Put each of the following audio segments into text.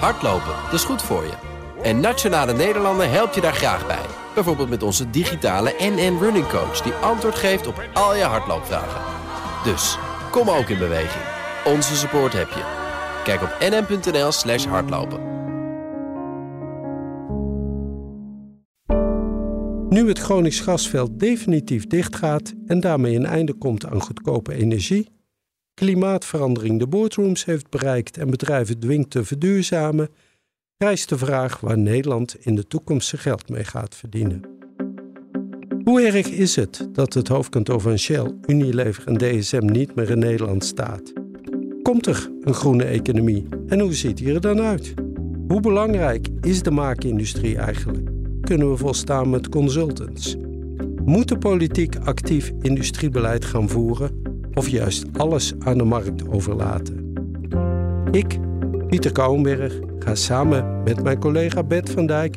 Hardlopen, dat is goed voor je. En Nationale Nederlanden helpt je daar graag bij. Bijvoorbeeld met onze digitale NN Running Coach... die antwoord geeft op al je hardloopvragen. Dus, kom ook in beweging. Onze support heb je. Kijk op nn.nl slash hardlopen. Nu het Gronings gasveld definitief dichtgaat en daarmee een einde komt aan goedkope energie, klimaatverandering de boardrooms heeft bereikt en bedrijven dwingt te verduurzamen, rijst de vraag waar Nederland in de toekomst zijn geld mee gaat verdienen. Hoe erg is het dat het hoofdkantoor van Shell, Unilever en DSM niet meer in Nederland staat? Komt er een groene economie en hoe ziet die er dan uit? Hoe belangrijk is de maakindustrie eigenlijk? Kunnen we volstaan met consultants? Moet de politiek actief industriebeleid gaan voeren of juist alles aan de markt overlaten? Ik, Pieter Kouwenberg, ga samen met mijn collega Bert van Dijk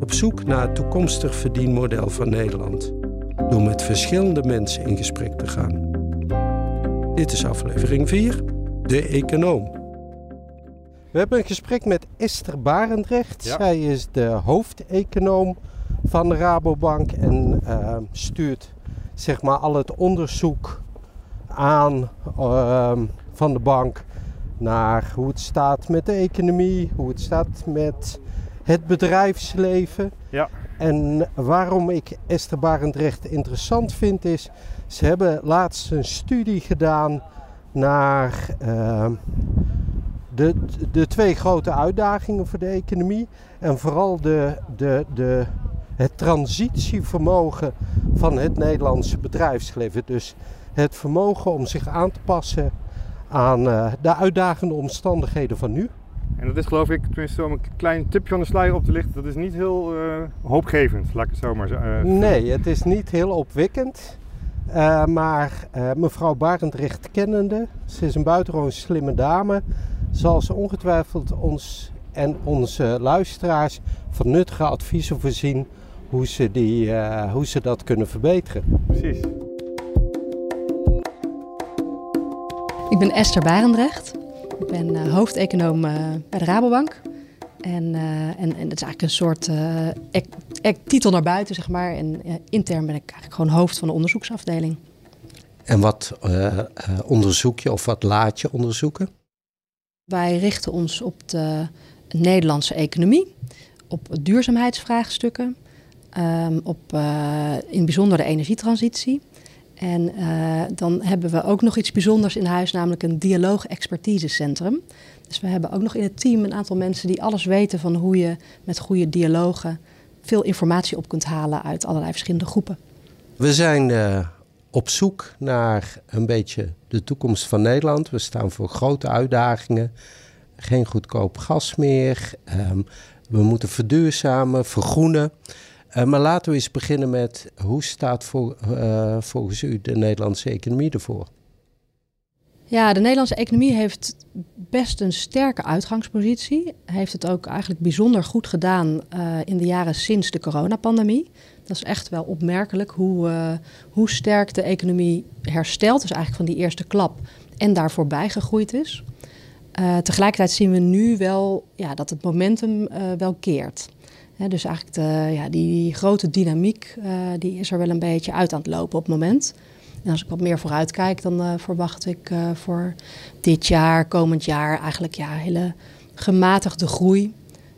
op zoek naar het toekomstig verdienmodel van Nederland. Door met verschillende mensen in gesprek te gaan. Dit is aflevering 4, De Econoom. We hebben een gesprek met Esther Barendrecht. Zij is de hoofdeconoom van de Rabobank en uh, stuurt zeg maar al het onderzoek aan uh, van de bank naar hoe het staat met de economie, hoe het staat met het bedrijfsleven. Ja. En waarom ik Esther Barendrecht interessant vind is, ze hebben laatst een studie gedaan naar uh, de, de twee grote uitdagingen voor de economie. En vooral de, de, de, het transitievermogen van het Nederlandse bedrijfsleven. Dus het vermogen om zich aan te passen aan uh, de uitdagende omstandigheden van nu. En dat is geloof ik, tenminste om een klein tipje van de sluier op te lichten, dat is niet heel uh, hoopgevend, laat ik het zo maar zeggen. Uh, nee, het is niet heel opwekkend. maar mevrouw Barendrecht kennende, ze is een buitengewoon slimme dame zal ze ongetwijfeld ons en onze luisteraars van nuttige adviezen voorzien hoe ze, die, hoe ze dat kunnen verbeteren. Precies. Ik ben Esther Barendrecht. Ik ben uh, hoofdeconoom uh, bij de Rabobank. En, en, en dat is eigenlijk een soort ek, ek, titel naar buiten, zeg maar. En intern ben ik eigenlijk gewoon hoofd van de onderzoeksafdeling. En wat onderzoek je of wat laat je onderzoeken? Wij richten ons op de Nederlandse economie, op duurzaamheidsvraagstukken, um, op in bijzonder de energietransitie. En uh, dan hebben we ook nog iets bijzonders in huis, namelijk een dialoog-expertisecentrum. Dus we hebben ook nog in het team een aantal mensen die alles weten van hoe je met goede dialogen veel informatie op kunt halen uit allerlei verschillende groepen. We zijn uh, op zoek naar een beetje de toekomst van Nederland. We staan voor grote uitdagingen. Geen goedkoop gas meer. Um, we moeten verduurzamen, vergroenen. Uh, maar laten we eens beginnen met hoe staat uh, volgens u de Nederlandse economie ervoor? Ja, de Nederlandse economie heeft best een sterke uitgangspositie. Heeft het ook eigenlijk bijzonder goed gedaan uh, in de jaren sinds de coronapandemie. Dat is echt wel opmerkelijk hoe, hoe sterk de economie herstelt. Dus eigenlijk van die eerste klap en daar voorbij gegroeid is. Tegelijkertijd zien we nu wel ja, dat het momentum wel keert. He, dus eigenlijk de, ja, die, grote dynamiek die is er wel een beetje uit aan het lopen op het moment. En als ik wat meer vooruit kijk, dan uh, verwacht ik uh, voor dit jaar, komend jaar, eigenlijk ja, hele gematigde groei.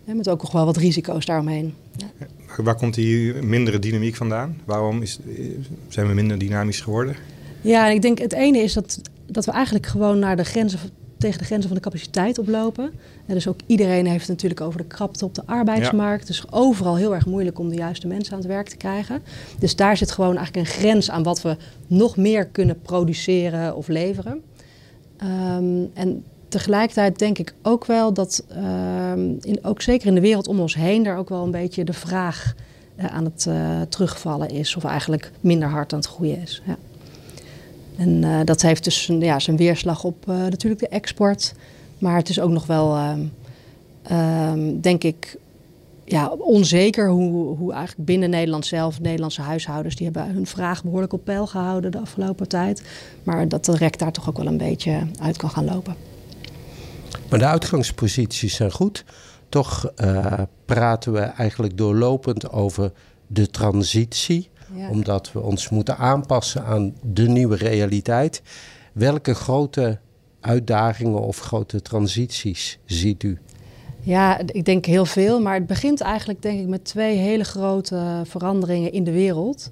Met ook nog wel wat risico's daaromheen. Ja. Waar komt die mindere dynamiek vandaan? Waarom is, zijn we minder dynamisch geworden? Ja, ik denk het ene is dat, dat we eigenlijk gewoon naar de grenzen tegen de grenzen van de capaciteit oplopen. En dus ook iedereen heeft het natuurlijk over de krapte op de arbeidsmarkt. Ja. Dus overal heel erg moeilijk om de juiste mensen aan het werk te krijgen. Dus daar zit gewoon eigenlijk een grens aan wat we nog meer kunnen produceren of leveren. Um, en tegelijkertijd denk ik ook wel dat, um, in, ook zeker in de wereld om ons heen, daar ook wel een beetje de vraag uh, aan het uh, terugvallen is. Of eigenlijk minder hard aan het groeien is. Ja. En uh, dat heeft dus ja, zijn weerslag op uh, natuurlijk de export. Maar het is ook nog wel, uh, denk ik, ja, onzeker hoe, hoe eigenlijk binnen Nederland zelf, Nederlandse huishoudens, die hebben hun vraag behoorlijk op peil gehouden de afgelopen tijd. Maar dat de rek daar toch ook wel een beetje uit kan gaan lopen. Maar de uitgangsposities zijn goed. Toch uh, praten we eigenlijk doorlopend over de transitie. Ja. Omdat we ons moeten aanpassen aan de nieuwe realiteit. Welke grote uitdagingen of grote transities ziet u? Ja, ik denk heel veel. Maar het begint eigenlijk denk ik met twee hele grote veranderingen in de wereld.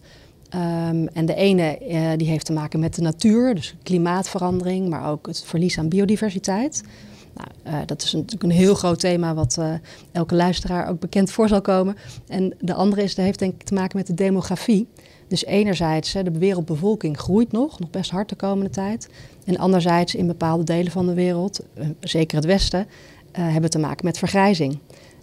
Um, en de ene uh, die heeft te maken met de natuur, dus klimaatverandering, maar ook het verlies aan biodiversiteit. Nou, uh, dat is natuurlijk een heel groot thema wat uh, elke luisteraar ook bekend voor zal komen. En de andere is, dat heeft denk ik te maken met de demografie. Dus enerzijds, de wereldbevolking groeit nog, nog best hard de komende tijd. En anderzijds in bepaalde delen van de wereld, zeker het Westen, hebben te maken met vergrijzing.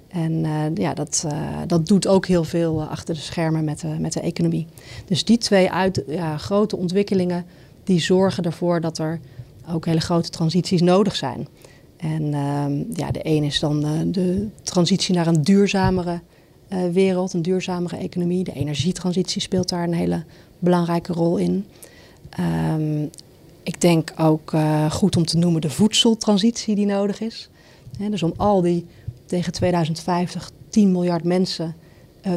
En ja, dat, dat doet ook heel veel achter de schermen met de, met de economie. Dus die twee uit, ja, grote ontwikkelingen, die zorgen ervoor dat er ook hele grote transities nodig zijn. En ehm, ja, de een is dan de transitie naar een duurzamere wereld, een duurzamere economie. De energietransitie speelt daar een hele belangrijke rol in. Um, ik denk ook goed om te noemen de voedseltransitie die nodig is. dus om al die tegen 2050 10 miljard mensen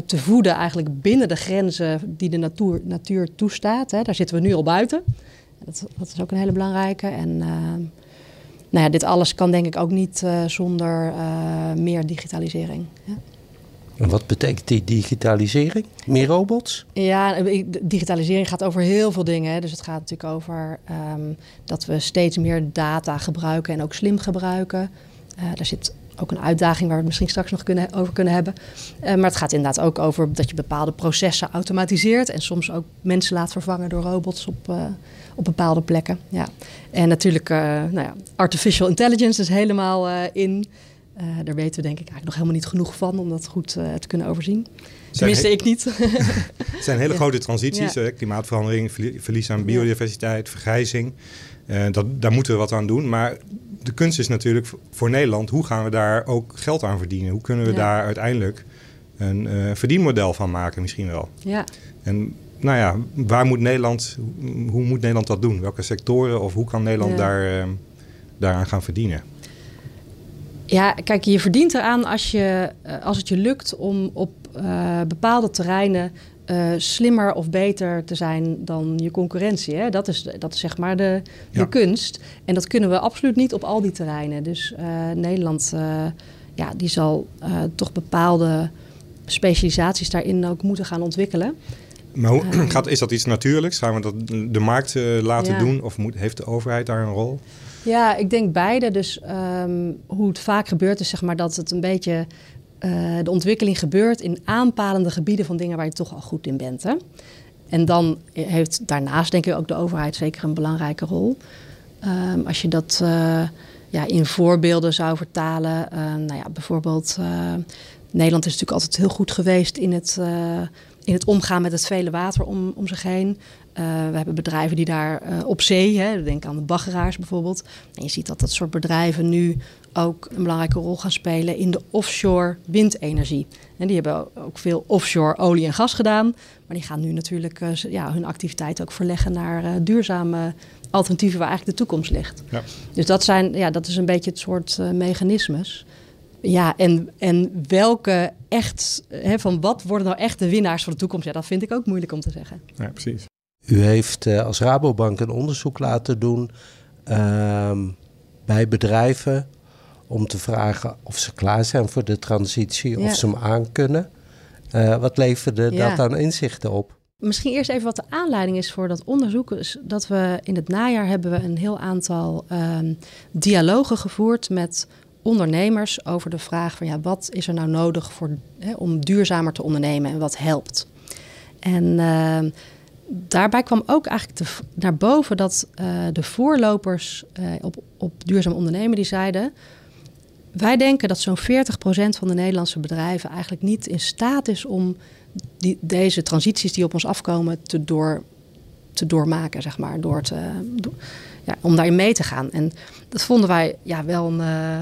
te voeden, eigenlijk binnen de grenzen die de natuur, natuur toestaat. Daar zitten we nu al buiten. Dat, dat is ook een hele belangrijke. En uh, nou ja, dit alles kan denk ik ook niet uh, zonder meer digitalisering. Ja. En wat betekent die digitalisering? Meer robots? Ja, digitalisering gaat over heel veel dingen. Dus het gaat natuurlijk over um, dat we steeds meer data gebruiken en ook slim gebruiken. daar zit ook een uitdaging waar we het misschien straks nog kunnen, over kunnen hebben. Uh, maar het gaat inderdaad ook over dat je bepaalde processen automatiseert en soms ook mensen laat vervangen door robots op, uh, op bepaalde plekken. Ja. En natuurlijk, uh, nou ja, artificial intelligence is helemaal in. daar weten we denk ik eigenlijk nog helemaal niet genoeg van om dat goed te kunnen overzien. Tenminste, ik niet. het zijn hele ja. grote transities. Ja. klimaatverandering, verlies aan biodiversiteit, vergrijzing. dat, daar moeten we wat aan doen. Maar de kunst is natuurlijk voor Nederland, hoe gaan we daar ook geld aan verdienen? Hoe kunnen we daar uiteindelijk een uh, verdienmodel van maken misschien wel? Ja. En nou ja, waar moet Nederland, hoe moet Nederland dat doen? Welke sectoren of hoe kan Nederland daar, uh, daaraan gaan verdienen? Ja, kijk, je verdient eraan als, je, eh, als het je lukt om op uh, bepaalde terreinen uh, slimmer of beter te zijn dan je concurrentie. Hè? Dat, is, dat is zeg maar de, de kunst. En dat kunnen we absoluut niet op al die terreinen. Dus uh, Nederland uh, ja, die zal toch bepaalde specialisaties daarin ook moeten gaan ontwikkelen. Maar hoe, gaat, is dat iets natuurlijks? Gaan we dat de markt laten ja. doen? Of moet, heeft de overheid daar een rol? Ja, ik denk beide. Dus um, hoe het vaak gebeurt is zeg maar dat het een beetje uh, de ontwikkeling gebeurt in aanpalende gebieden van dingen waar je toch al goed in bent. Hè? En dan heeft daarnaast denk ik ook de overheid zeker een belangrijke rol. Um, als je dat uh, ja, in voorbeelden zou vertalen, uh, nou ja, bijvoorbeeld Nederland is natuurlijk altijd heel goed geweest in het, in het omgaan met het vele water om, om zich heen. We hebben bedrijven die daar op zee, hè, denk aan de baggeraars bijvoorbeeld. En je ziet dat dat soort bedrijven nu ook een belangrijke rol gaan spelen in de offshore windenergie. En die hebben ook veel offshore olie en gas gedaan. Maar die gaan nu natuurlijk uh, ja, hun activiteit ook verleggen naar duurzame alternatieven waar eigenlijk de toekomst ligt. Ja. Dus dat, zijn, ja, dat is een beetje het soort mechanismes. Ja, en, en welke echt, hè, van wat worden nou echt de winnaars van de toekomst? Ja, dat vind ik ook moeilijk om te zeggen. Ja, precies. U heeft uh, als Rabobank een onderzoek laten doen uh, bij bedrijven om te vragen of ze klaar zijn voor de transitie, ja. of ze hem aan kunnen. Uh, wat leverde ja. dat aan inzichten op? Misschien eerst even wat de aanleiding is voor dat onderzoek. Is dat we in het najaar hebben we een heel aantal uh, dialogen gevoerd met ondernemers over de vraag van ja, wat is er nou nodig voor, hè, om duurzamer te ondernemen en wat helpt. En uh, daarbij kwam ook eigenlijk de, naar boven dat uh, de voorlopers uh, op, op duurzaam ondernemen die zeiden. Wij denken dat zo'n 40% van de Nederlandse bedrijven eigenlijk niet in staat is om die, deze transities die op ons afkomen te, door, te doormaken, zeg maar. Door te, door, ja, om daarin mee te gaan. En dat vonden wij ja, wel een uh,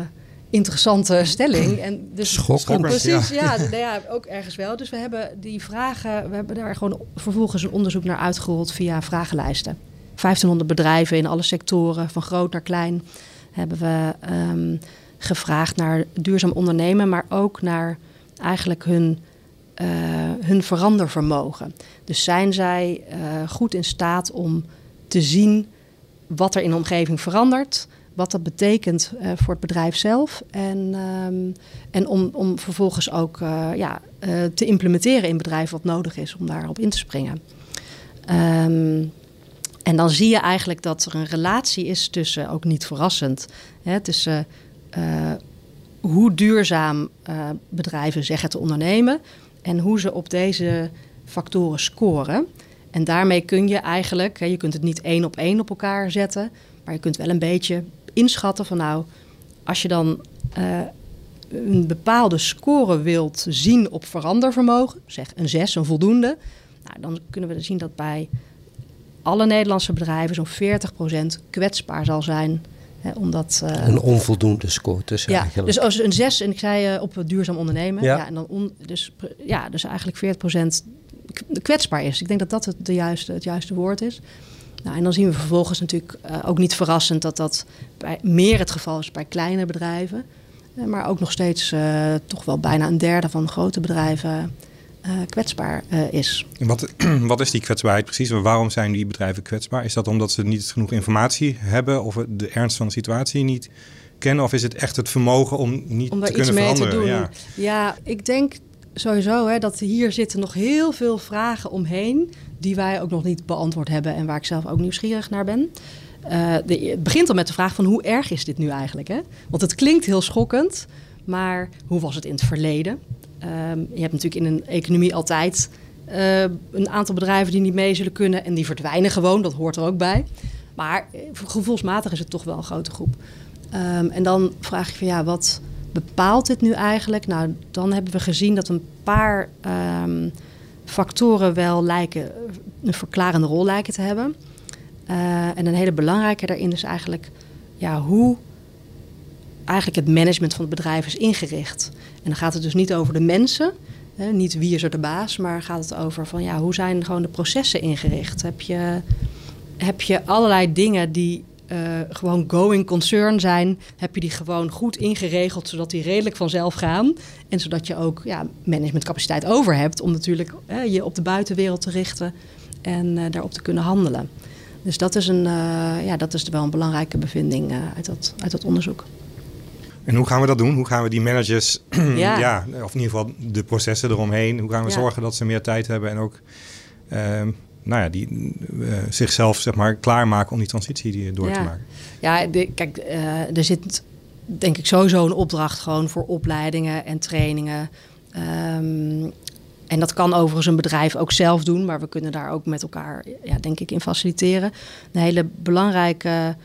interessante stelling. En dus, Schokkend. Precies, ja. ja, nou ja, ook ergens wel. Dus we hebben die vragen, we hebben daar gewoon vervolgens een onderzoek naar uitgerold via vragenlijsten. 1500 bedrijven in alle sectoren, van groot naar klein, hebben we um, gevraagd naar duurzaam ondernemen, maar ook naar eigenlijk hun, uh, hun verandervermogen. Dus zijn zij goed in staat om te zien wat er in de omgeving verandert, wat dat betekent uh, voor het bedrijf zelf. En, um, en om, om vervolgens ook ja, te implementeren in het bedrijf wat nodig is om daarop in te springen. Um, en dan zie je eigenlijk dat er een relatie is tussen, ook niet verrassend, hè, tussen hoe duurzaam bedrijven zeggen te ondernemen en hoe ze op deze factoren scoren. En daarmee kun je eigenlijk, je kunt het niet één op één op elkaar zetten, maar je kunt wel een beetje inschatten van nou, als je dan uh, een bepaalde score wilt zien op verandervermogen, zeg een 6, een voldoende, nou, dan kunnen we zien dat bij alle Nederlandse bedrijven zo'n 40% kwetsbaar zal zijn. Omdat, uh, een onvoldoende score ja, eigenlijk. Dus als een 6, en ik zei uh, op duurzaam ondernemen, ja. ja en dan on, dus, ja, dus eigenlijk 40% kwetsbaar is. Ik denk dat dat het, de juiste, het juiste woord is. Nou, en dan zien we vervolgens natuurlijk uh, ook niet verrassend dat dat bij, meer het geval is bij kleine bedrijven. Maar ook nog steeds toch wel bijna een derde van grote bedrijven kwetsbaar is. En wat, wat is die kwetsbaarheid precies? Waarom zijn die bedrijven kwetsbaar? Is dat omdat ze niet genoeg informatie hebben of de ernst van de situatie niet kennen? Of is het echt het vermogen om niet om te kunnen veranderen? Te doen. Ja. ja, ik denk sowieso hè, dat hier zitten nog heel veel vragen omheen die wij ook nog niet beantwoord hebben en waar ik zelf ook nieuwsgierig naar ben. Uh, de, het begint al met de vraag van hoe erg is dit nu eigenlijk? Hè? Want het klinkt heel schokkend, maar hoe was het in het verleden? Um, je hebt natuurlijk in een economie altijd uh, een aantal bedrijven die niet mee zullen kunnen en die verdwijnen gewoon, dat hoort er ook bij. Maar eh, gevoelsmatig is het toch wel een grote groep. Um, en dan vraag je van ja, wat bepaalt dit nu eigenlijk? Nou, dan hebben we gezien dat een paar um, factoren wel lijken, een verklarende rol lijken te hebben. Uh, en een hele belangrijke daarin is eigenlijk ja, hoe eigenlijk het management van het bedrijf is ingericht. En dan gaat het dus niet over de mensen, hè, niet wie is er de baas, maar gaat het over van ja, hoe zijn gewoon de processen ingericht? Heb je, heb je allerlei dingen die uh, gewoon going concern zijn, heb je die gewoon goed ingeregeld, zodat die redelijk vanzelf gaan. En zodat je ook ja, managementcapaciteit over hebt om natuurlijk je op de buitenwereld te richten en uh, daarop te kunnen handelen. Dus dat is, een, ja, dat is wel een belangrijke bevinding uit, dat, uit dat onderzoek. En hoe gaan we dat doen? Hoe gaan we die managers, ja. ja of in ieder geval de processen eromheen, hoe gaan we ja. zorgen dat ze meer tijd hebben en ook ehm, nou ja, die uh, zichzelf zeg maar, klaarmaken om die transitie die, door ja. te maken. Ja, de, kijk, uh, er zit denk ik sowieso een opdracht gewoon voor opleidingen en trainingen. Um, en dat kan overigens een bedrijf ook zelf doen, maar we kunnen daar ook met elkaar, ja, denk ik, in faciliteren. Een hele belangrijke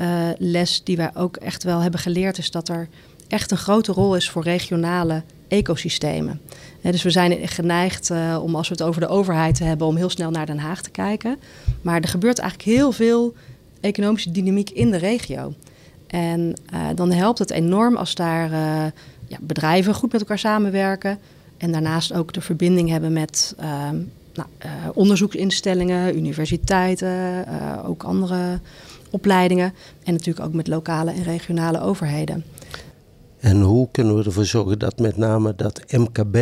uh, les die wij ook echt wel hebben geleerd is dat er echt een grote rol is voor regionale ecosystemen. Dus we zijn geneigd uh, om, als we het over de overheid hebben, om heel snel naar Den Haag te kijken. Maar er gebeurt eigenlijk heel veel economische dynamiek in de regio. En uh, dan helpt het enorm als daar ja, bedrijven goed met elkaar samenwerken. En daarnaast ook de verbinding hebben met nou, onderzoeksinstellingen, universiteiten, ook andere opleidingen. En natuurlijk ook met lokale en regionale overheden. En hoe kunnen we ervoor zorgen dat met name dat MKB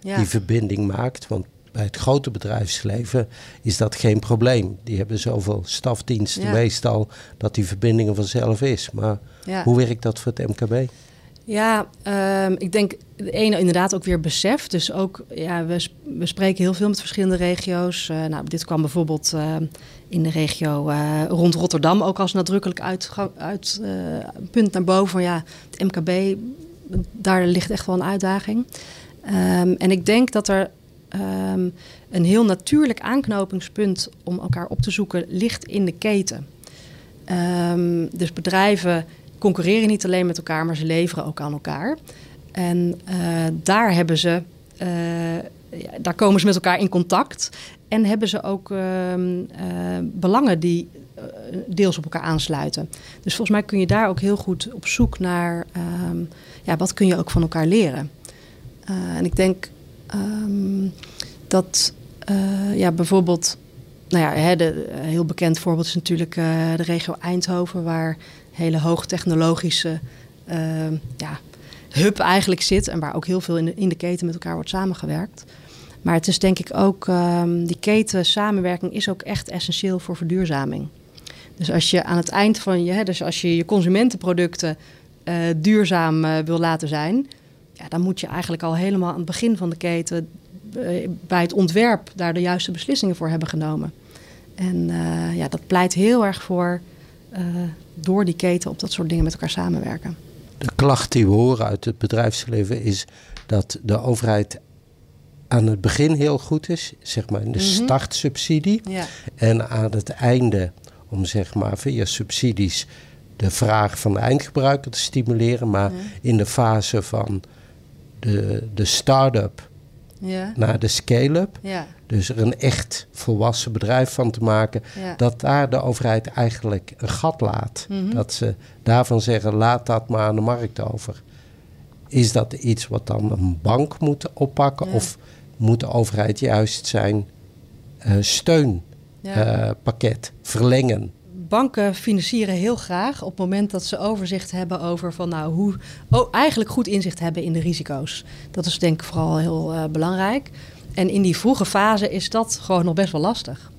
ja. die verbinding maakt? Want bij het grote bedrijfsleven is dat geen probleem. Die hebben zoveel stafdiensten ja. meestal dat die verbindingen vanzelf is. Maar ja. hoe werkt dat voor het MKB? Ja, um, ik denk de ene inderdaad ook weer besef. Dus ook, ja, we, we spreken heel veel met verschillende regio's. Uh, nou, dit kwam bijvoorbeeld uh, in de regio uh, rond Rotterdam ook als nadrukkelijk uit, uit punt naar boven. Van ja, het MKB, daar ligt echt wel een uitdaging. Um, en ik denk dat er um, een heel natuurlijk aanknopingspunt om elkaar op te zoeken ligt in de keten. dus bedrijven concurreren niet alleen met elkaar, maar ze leveren ook aan elkaar. En uh, daar hebben ze, daar komen ze met elkaar in contact. En hebben ze ook uh, belangen die deels op elkaar aansluiten. Dus volgens mij kun je daar ook heel goed op zoek naar ehm, ja, wat kun je ook van elkaar leren. en ik denk ehm, dat ja, bijvoorbeeld nou ja, hè, de, heel bekend voorbeeld is natuurlijk de regio Eindhoven, waar hele hoogtechnologische ja, hub eigenlijk zit en waar ook heel veel in de, in de keten met elkaar wordt samengewerkt. Maar het is denk ik ook, um, die keten samenwerking is ook echt essentieel voor verduurzaming. Dus als je aan het eind van je, dus als je je consumentenproducten uh, duurzaam uh, wil laten zijn, ja, dan moet je eigenlijk al helemaal aan het begin van de keten uh, bij het ontwerp daar de juiste beslissingen voor hebben genomen. En ja, dat pleit heel erg voor door die keten op dat soort dingen met elkaar samenwerken. De klacht die we horen uit het bedrijfsleven is dat de overheid aan het begin heel goed is, zeg maar in de mm -hmm. startsubsidie. Ja. En aan het einde om zeg maar via subsidies de vraag van de eindgebruiker te stimuleren. Maar in de fase van de, de start-up ja. naar de scale-up, ja. dus er een echt volwassen bedrijf van te maken, dat daar de overheid eigenlijk een gat laat. Mm -hmm. Dat ze daarvan zeggen, laat dat maar aan de markt over. Is dat iets wat dan een bank moet oppakken? Of moet de overheid juist zijn uh, steunpakket uh, verlengen? Banken financieren heel graag op het moment dat ze overzicht hebben over van nou hoe oh, eigenlijk goed inzicht hebben in de risico's. Dat is denk ik vooral heel uh, belangrijk. En in die vroege fase is dat gewoon nog best wel lastig.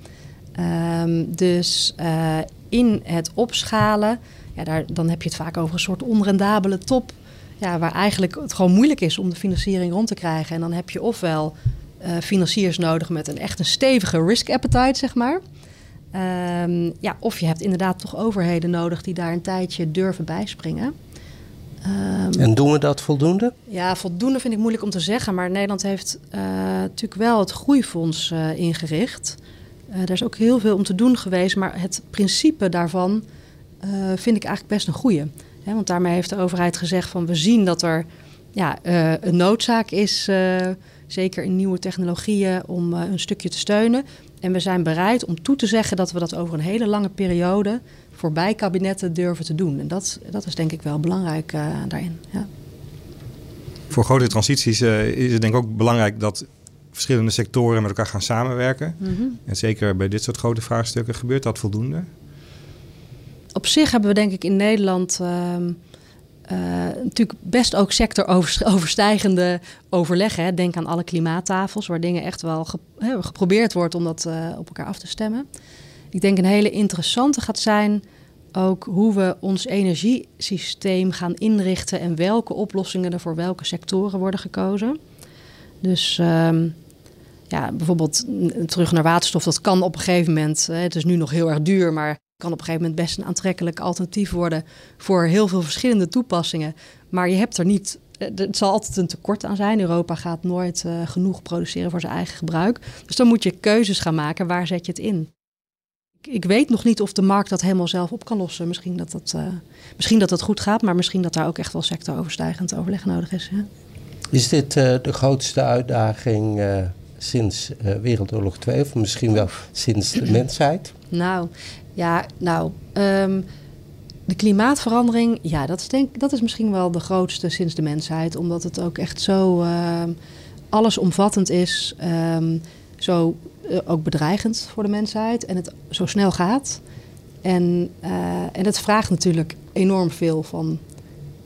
Um, dus in het opschalen, ja, daar, dan heb je het vaak over een soort onrendabele top ja, waar eigenlijk het gewoon moeilijk is om de financiering rond te krijgen. En dan heb je ofwel uh, financiers nodig met een echt een stevige risk appetite, zeg maar. Um, ja, of je hebt inderdaad toch overheden nodig die daar een tijdje durven bijspringen. Um, en doen we dat voldoende? Ja, voldoende vind ik moeilijk om te zeggen. Maar Nederland heeft uh, natuurlijk wel het groeifonds uh, ingericht. Er is ook heel veel om te doen geweest. Maar het principe daarvan vind ik eigenlijk best een goede. Want daarmee heeft de overheid gezegd van we zien dat er ja, een noodzaak is zeker in nieuwe technologieën, om uh, een stukje te steunen. En we zijn bereid om toe te zeggen dat we dat over een hele lange periode voorbij kabinetten durven te doen. En dat, dat is denk ik wel belangrijk daarin. Ja. Voor grote transities is het denk ik ook belangrijk dat verschillende sectoren met elkaar gaan samenwerken. Mm -hmm. En zeker bij dit soort grote vraagstukken gebeurt dat voldoende? Op zich hebben we denk ik in Nederland ehm, uh, natuurlijk best ook sectoroverstijgende overleggen. Hè. Denk aan alle klimaattafels, waar dingen echt wel geprobeerd wordt om dat uh, op elkaar af te stemmen. Ik denk een hele interessante gaat zijn ook hoe we ons energiesysteem gaan inrichten en welke oplossingen er voor welke sectoren worden gekozen. Dus um, ja, bijvoorbeeld terug naar waterstof, dat kan op een gegeven moment. Hè, het is nu nog heel erg duur, maar kan op een gegeven moment best een aantrekkelijk alternatief worden voor heel veel verschillende toepassingen. Maar je hebt er niet. Het zal altijd een tekort aan zijn. Europa gaat nooit uh, genoeg produceren voor zijn eigen gebruik. Dus dan moet je keuzes gaan maken. Waar zet je het in? Ik, weet nog niet of de markt dat helemaal zelf op kan lossen. Misschien dat dat, uh, misschien dat, dat goed gaat, maar misschien dat daar ook echt wel sectoroverstijgend overleg nodig is. Is dit de grootste uitdaging sinds Wereldoorlog 2 of misschien wel sinds de mensheid? Nou, ja, nou, um, de klimaatverandering, ja, dat is, denk, dat is misschien wel de grootste sinds de mensheid. Omdat het ook echt zo uh, allesomvattend is. Um, zo uh, ook bedreigend voor de mensheid. En het zo snel gaat. En, uh, en het vraagt natuurlijk enorm veel van,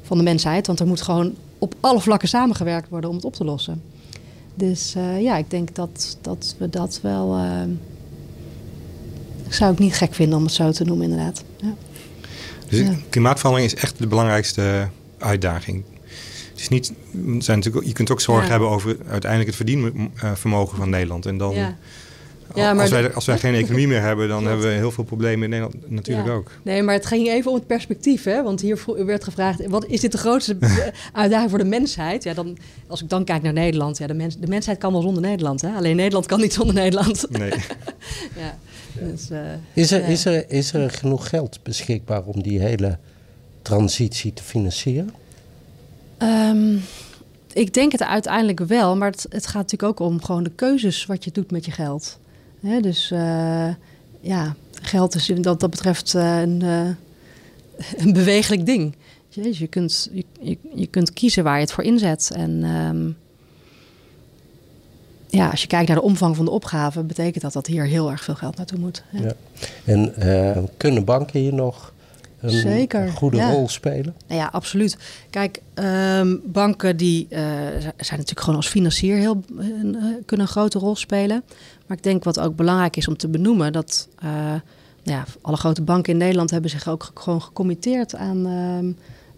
van de mensheid. Want er moet gewoon op alle vlakken samengewerkt worden om het op te lossen. Dus uh, ja, ik denk dat, dat we dat wel zou ik niet gek vinden om het zo te noemen, inderdaad. Ja. Dus ja. klimaatverandering is echt de belangrijkste uitdaging. Het is niet, zijn natuurlijk, je kunt ook zorgen ja. hebben over uiteindelijk het verdienvermogen van Nederland. En dan, ja. Als, wij, als wij geen economie meer hebben, dan hebben we heel veel problemen in Nederland natuurlijk ook. Nee, maar het ging even om het perspectief. Hè? Want hier werd gevraagd, wat is dit de grootste uitdaging voor de mensheid? Ja, dan, als ik dan kijk naar Nederland, ja, de, mens, de mensheid kan wel zonder Nederland. Hè? Alleen Nederland kan niet zonder Nederland. Nee. ja. Dus, uh, is, er, is, er, is er genoeg geld beschikbaar om die hele transitie te financieren? Um, ik denk het uiteindelijk wel, maar het, het, gaat natuurlijk ook om gewoon de keuzes wat je doet met je geld. Hè, dus uh, ja, geld is dat, dat betreft uh, een, een bewegelijk ding. Dus je kunt, je, je, je, kunt kiezen waar je het voor inzet. En um, ja, als je kijkt naar de omvang van de opgave, betekent dat dat hier heel erg veel geld naartoe moet. Ja. ja. En uh, kunnen banken hier nog een Zeker, goede rol spelen? Nou ja, absoluut. Kijk, ehm, banken die uh, zijn natuurlijk gewoon als financier heel, kunnen een grote rol spelen. Maar ik denk wat ook belangrijk is om te benoemen, dat ja, alle grote banken in Nederland hebben zich ook gewoon gecommitteerd aan, ehm,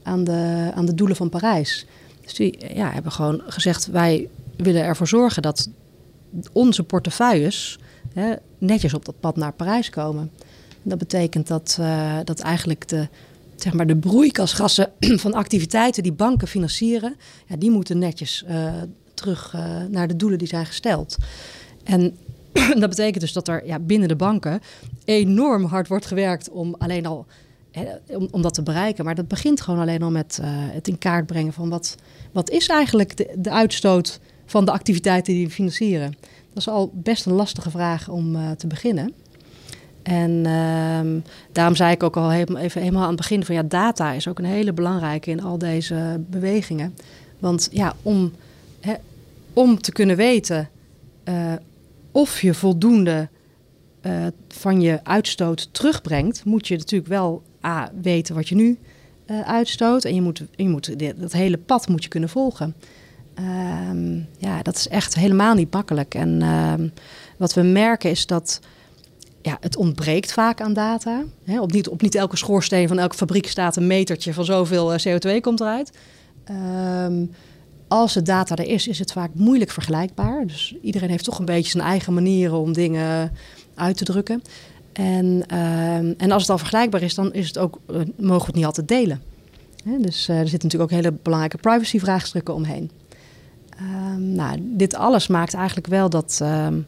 aan, de, aan de doelen van Parijs. Dus die ja, hebben gewoon gezegd: wij willen ervoor zorgen dat onze portefeuilles hè, netjes op dat pad naar Parijs komen. dat betekent dat, uh, dat eigenlijk de, zeg maar de broeikasgassen van activiteiten die banken financieren, ja, die moeten netjes terug naar de doelen die zijn gesteld. En dat betekent dus dat er ja, binnen de banken enorm hard wordt gewerkt om alleen al om, om dat te bereiken. Maar dat begint gewoon alleen al met uh, het in kaart brengen van wat, wat is eigenlijk de, de uitstoot van de activiteiten die we financieren. Dat is al best een lastige vraag om uh, te beginnen. En uh, daarom zei ik ook al even helemaal aan het begin van ja, data is ook een hele belangrijke in al deze bewegingen. Want ja, om, om te kunnen weten uh, of je voldoende uh, van je uitstoot terugbrengt, moet je natuurlijk wel A, weten wat je nu uh, uitstoot. En je moet, je moet dat hele pad moet je kunnen volgen. Uh, ja, dat is echt helemaal niet makkelijk. En ehm, wat we merken is dat ja, het ontbreekt vaak aan data. Op, niet, op niet elke schoorsteen van elke fabriek staat een metertje van zoveel eh, CO2 komt eruit. Um, als de data er is, is het vaak moeilijk vergelijkbaar. Dus iedereen heeft toch een beetje zijn eigen manieren om dingen uit te drukken. En, uh, en als het al vergelijkbaar is, dan is het ook, uh, mogen we het niet altijd delen. dus uh, er zitten natuurlijk ook hele belangrijke privacy-vraagstukken omheen. Um, nou, dit alles maakt eigenlijk wel dat, ehm,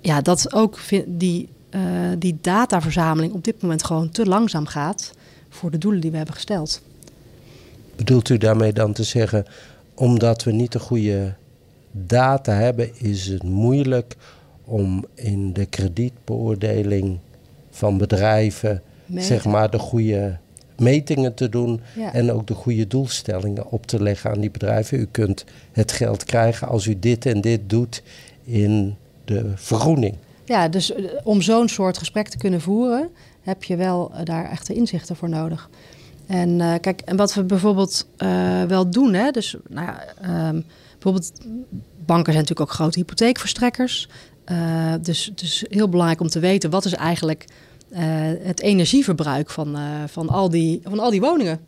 ja, dat ook die, uh, die dataverzameling op dit moment gewoon te langzaam gaat voor de doelen die we hebben gesteld. Bedoelt u daarmee dan te zeggen, omdat we niet de goede data hebben, is het moeilijk om in de kredietbeoordeling van bedrijven zeg maar de goede metingen te doen en ook de goede doelstellingen op te leggen aan die bedrijven. U kunt het geld krijgen als u dit en dit doet in de vergroening. Ja, dus eh, om zo'n soort gesprek te kunnen voeren, heb je wel uh, daar echte inzichten voor nodig. En uh, kijk, en wat we bijvoorbeeld wel doen, hè, dus nou ja, um, bijvoorbeeld banken zijn natuurlijk ook grote hypotheekverstrekkers. Uh, dus het is heel belangrijk om te weten wat is eigenlijk het energieverbruik van, van, al die, van al die woningen.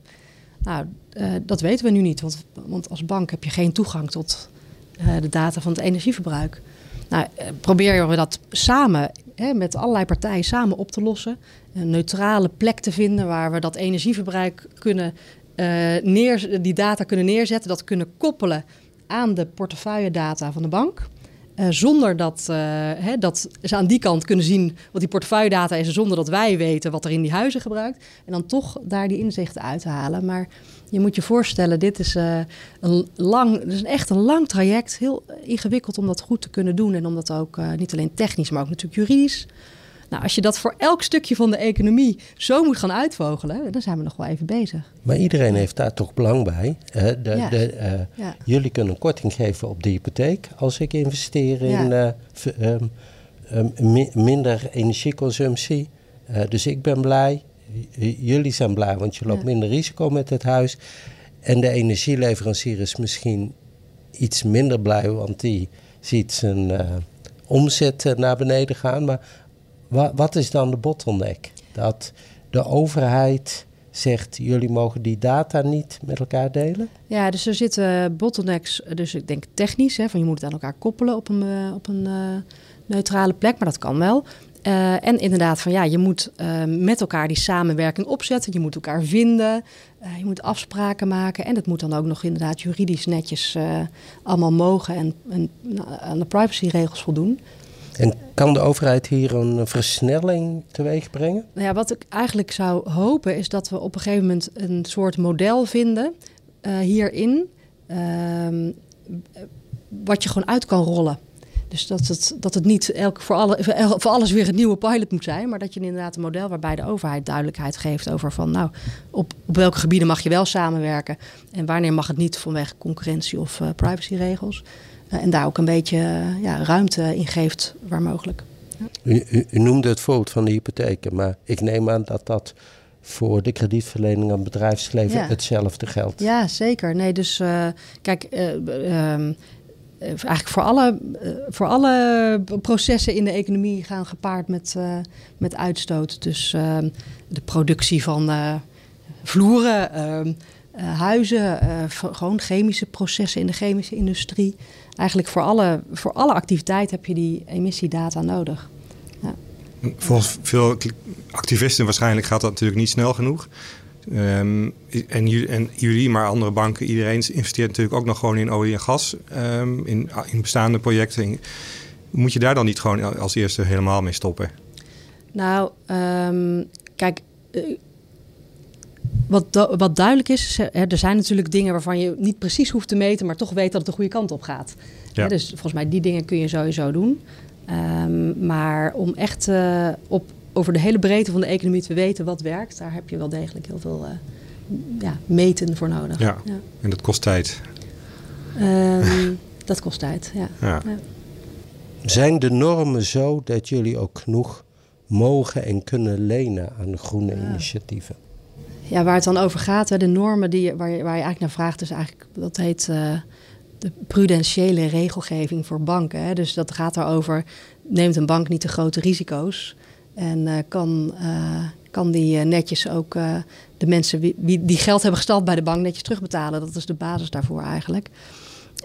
Nou, dat weten we nu niet, want, want als bank heb je geen toegang tot de data van het energieverbruik. Nou, proberen we dat samen met allerlei partijen samen op te lossen. Een neutrale plek te vinden waar we dat energieverbruik kunnen neer, die data kunnen neerzetten, dat kunnen koppelen aan de portefeuilledata van de bank. Uh, zonder dat, uh, hè, dat ze aan die kant kunnen zien wat die portefeuilledata is, zonder dat wij weten wat er in die huizen gebruikt. En dan toch daar die inzichten uit te halen. Maar je moet je voorstellen, dit is, uh, een, lang, dus echt een lang traject. Heel ingewikkeld om dat goed te kunnen doen. En om dat ook niet alleen technisch, maar ook natuurlijk juridisch nou, als je dat voor elk stukje van de economie zo moet gaan uitvogelen, dan zijn we nog wel even bezig. Maar iedereen heeft daar toch belang bij. Hè? De, ja. de, uh, ja. Jullie kunnen korting geven op de hypotheek als ik investeer in uh, um, um, minder energieconsumptie. Uh, dus ik ben blij. jullie zijn blij, want je loopt minder risico met het huis. En de energieleverancier is misschien iets minder blij, want die ziet zijn omzet naar beneden gaan. Maar wat, wat is dan de bottleneck? Dat de overheid zegt, jullie mogen die data niet met elkaar delen? Ja, dus er zitten bottlenecks, dus ik denk technisch, hè, van je moet het aan elkaar koppelen op een, uh, op een uh, neutrale plek, maar dat kan wel. Uh, en inderdaad, van ja, je moet met elkaar die samenwerking opzetten. Je moet elkaar vinden. je moet afspraken maken. En het moet dan ook nog inderdaad juridisch netjes allemaal mogen en, en aan de privacyregels voldoen. En kan de overheid hier een versnelling teweeg brengen? Ja, wat ik eigenlijk zou hopen is dat we op een gegeven moment een soort model vinden uh, hierin. Uh, wat je gewoon uit kan rollen. Dus dat het, dat het niet elk, voor, alle, voor alles weer een nieuwe pilot moet zijn. Maar dat je inderdaad een model waarbij de overheid duidelijkheid geeft over van nou, op, op welke gebieden mag je wel samenwerken. En wanneer mag het niet vanwege concurrentie of uh, privacyregels. Eh, en daar ook een beetje eh, ja, ruimte in geeft waar mogelijk. U, u, u, noemde het voorbeeld van de hypotheken, maar ik neem aan dat dat voor de kredietverlening aan het bedrijfsleven hetzelfde geldt. Ja, zeker. Nee, dus uh, kijk, uh, eigenlijk voor alle, voor alle processen in de economie gaan gepaard met, met uitstoot. Dus de productie van vloeren, ehm, huizen, gewoon chemische processen in de chemische industrie. Eigenlijk voor alle, voor alle activiteit heb je die emissiedata nodig. Volgens veel activisten waarschijnlijk gaat dat natuurlijk niet snel genoeg. Um, en, en, jullie, maar andere banken, iedereen investeert natuurlijk ook nog gewoon in olie en gas, um, in, in, bestaande projecten. Moet je daar dan niet gewoon als eerste helemaal mee stoppen? Nou, um, kijk, eh, wat, wat, duidelijk is, er zijn natuurlijk dingen waarvan je niet precies hoeft te meten, maar toch weet dat het de goede kant op gaat. Ja. dus volgens mij die dingen kun je sowieso doen. Um, maar om echt uh, op, over de hele breedte van de economie te weten wat werkt, daar heb je wel degelijk heel veel uh, ja, meten voor nodig. Ja. ja. en dat kost tijd. Um, dat kost tijd, ja. ja. Zijn de normen zo dat jullie ook genoeg mogen en kunnen lenen aan groene initiatieven? Ja, waar het dan over gaat, de normen die, waar, je, waar je eigenlijk naar vraagt, is eigenlijk, dat heet uh, de prudentiële regelgeving voor banken. Hè. Dus dat gaat erover, neemt een bank niet te grote risico's en uh, kan, uh, kan die netjes ook de mensen wie, die geld hebben gestald bij de bank netjes terugbetalen. Dat is de basis daarvoor eigenlijk.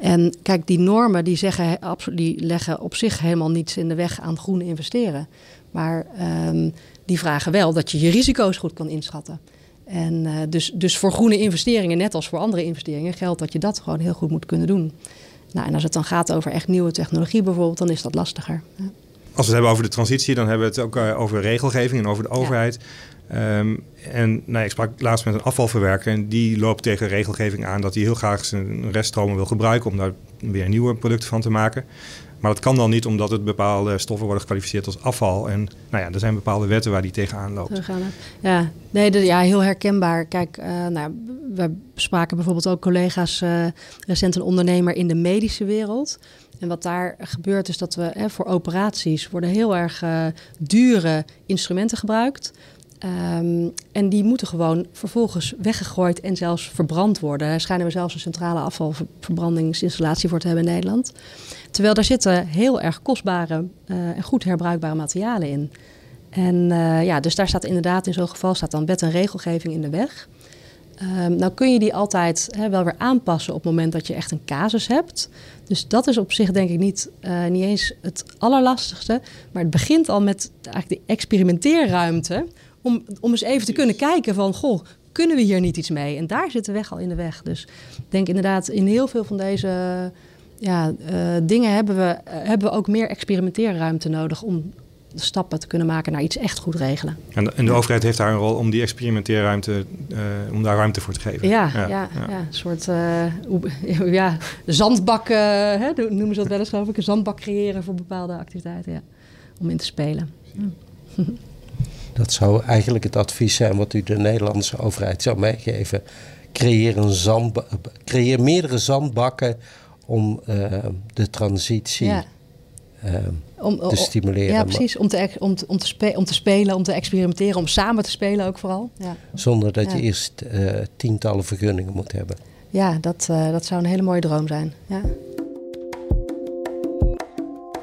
En kijk, die normen die, zeggen, die leggen op zich helemaal niets in de weg aan groene investeren. Maar um, die vragen wel dat je je risico's goed kan inschatten. En uh, dus, dus voor groene investeringen, net als voor andere investeringen, geldt dat je dat gewoon heel goed moet kunnen doen. Nou, en als het dan gaat over echt nieuwe technologie bijvoorbeeld, dan is dat lastiger. Ja. Als we het hebben over de transitie, dan hebben we het ook uh, over regelgeving en over de overheid. Ja. Um, en nou, ik sprak laatst met een afvalverwerker en die loopt tegen regelgeving aan dat hij heel graag zijn reststromen wil gebruiken om daar weer nieuwe producten van te maken. Maar dat kan dan niet omdat het bepaalde stoffen worden gekwalificeerd als afval. En nou ja, er zijn bepaalde wetten waar die tegenaan loopt. Ja, nee, ja heel herkenbaar. Kijk, uh, nou, we spraken bijvoorbeeld ook collega's, uh, recent een ondernemer in de medische wereld. En wat daar gebeurt is dat we hè, voor operaties worden heel erg uh, dure instrumenten gebruikt. Um, en die moeten gewoon vervolgens weggegooid en zelfs verbrand worden. Daar schijnen we zelfs een centrale afvalverbrandingsinstallatie voor te hebben in Nederland. Terwijl daar zitten heel erg kostbare uh, en goed herbruikbare materialen in. En uh, ja, dus daar staat inderdaad in zo'n geval staat dan wet en regelgeving in de weg. Um, nou kun je die altijd wel weer aanpassen op het moment dat je echt een casus hebt. Dus dat is op zich denk ik niet, uh, niet eens het allerlastigste. Maar het begint al met eigenlijk de experimenteerruimte om, om eens even te kunnen kijken van, goh, kunnen we hier niet iets mee? En daar zit de weg al in de weg. Dus ik denk inderdaad, in heel veel van deze ja, uh, dingen hebben we, uh, hebben we ook meer experimenteerruimte nodig om de stappen te kunnen maken naar iets echt goed regelen. En de, en de overheid heeft daar een rol om die experimenteerruimte, uh, om daar ruimte voor te geven. Ja, ja, ja, ja. een soort ja, zandbak, hè, noemen ze dat wel eens geloof ik, een zandbak creëren voor bepaalde activiteiten, ja, om in te spelen. Dat zou eigenlijk het advies zijn wat u de Nederlandse overheid zou meegeven. Creëer, een zandba creëer meerdere zandbakken om uh, de transitie ja. uh, om, te stimuleren. Ja, precies. Om te, om, te, om, te spe om te spelen, om te experimenteren, om samen te spelen ook vooral. Ja. Zonder dat je eerst uh, tientallen vergunningen moet hebben. Ja, dat, dat zou een hele mooie droom zijn. Ja.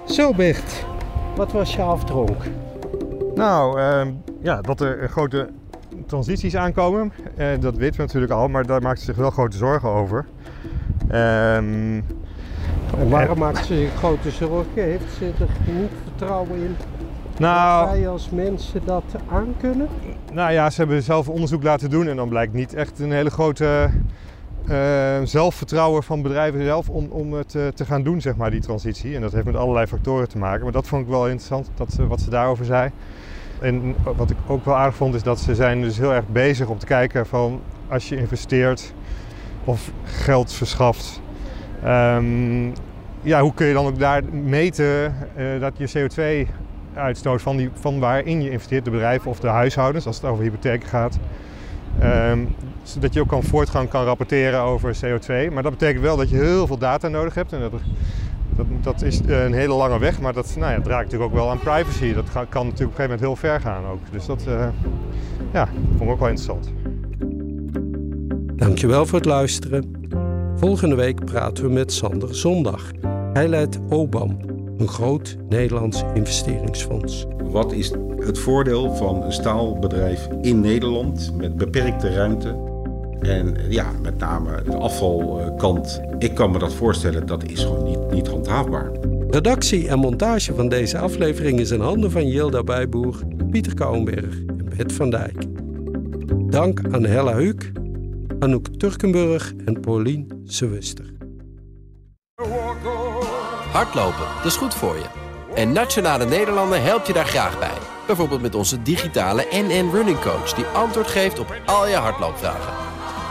Zo Bert, wat was je afdronk? Nou, uh, ja, dat er grote transities aankomen, uh, dat weten we natuurlijk al, maar daar maakt ze zich wel grote zorgen over. Um, en waarom maakt ze zich grote zorgen? Heeft ze er niet vertrouwen in nou, dat wij als mensen dat aankunnen? Nou ja, ze hebben zelf onderzoek laten doen en dan blijkt niet echt een hele grote uh, zelfvertrouwen van bedrijven zelf om, om het uh, te gaan doen, zeg maar, die transitie. En dat heeft met allerlei factoren te maken. Maar dat vond ik wel interessant, dat, wat ze daarover zei. En wat ik ook wel aardig vond, is dat ze zijn dus heel erg bezig om te kijken van als je investeert of geld verschaft, um, ja, hoe kun je dan ook daar meten uh, dat je CO2-uitstoot van, die, van waarin je investeert, de bedrijven of de huishoudens, als het over hypotheken gaat, um, zodat je ook kan voortgang kan rapporteren over CO2. Maar dat betekent wel dat je heel veel data nodig hebt en dat dat, dat is een hele lange weg, maar dat nou ja, draait natuurlijk ook wel aan privacy. Dat kan, kan natuurlijk op een gegeven moment heel ver gaan ook. Dus dat uh, ja, vond ik ook wel interessant. Dankjewel voor het luisteren. Volgende week praten we met Sander Zondag. Hij leidt OBAM, een groot Nederlands investeringsfonds. Wat is het voordeel van een staalbedrijf in Nederland met beperkte ruimte? En ja, met name de afvalkant. Ik kan me dat voorstellen, dat is gewoon niet, niet handhaafbaar. Redactie en montage van deze aflevering is in handen van Jilda Bijboer, Pieter Kouwenberg en Bert van Dijk. Dank aan Hella Huuk, Anouk Turkenburg en Paulien Sewuster. Hardlopen, dat is goed voor je. En Nationale Nederlanden helpt je daar graag bij. Bijvoorbeeld met onze digitale NN Running Coach... die antwoord geeft op al je hardloopvragen.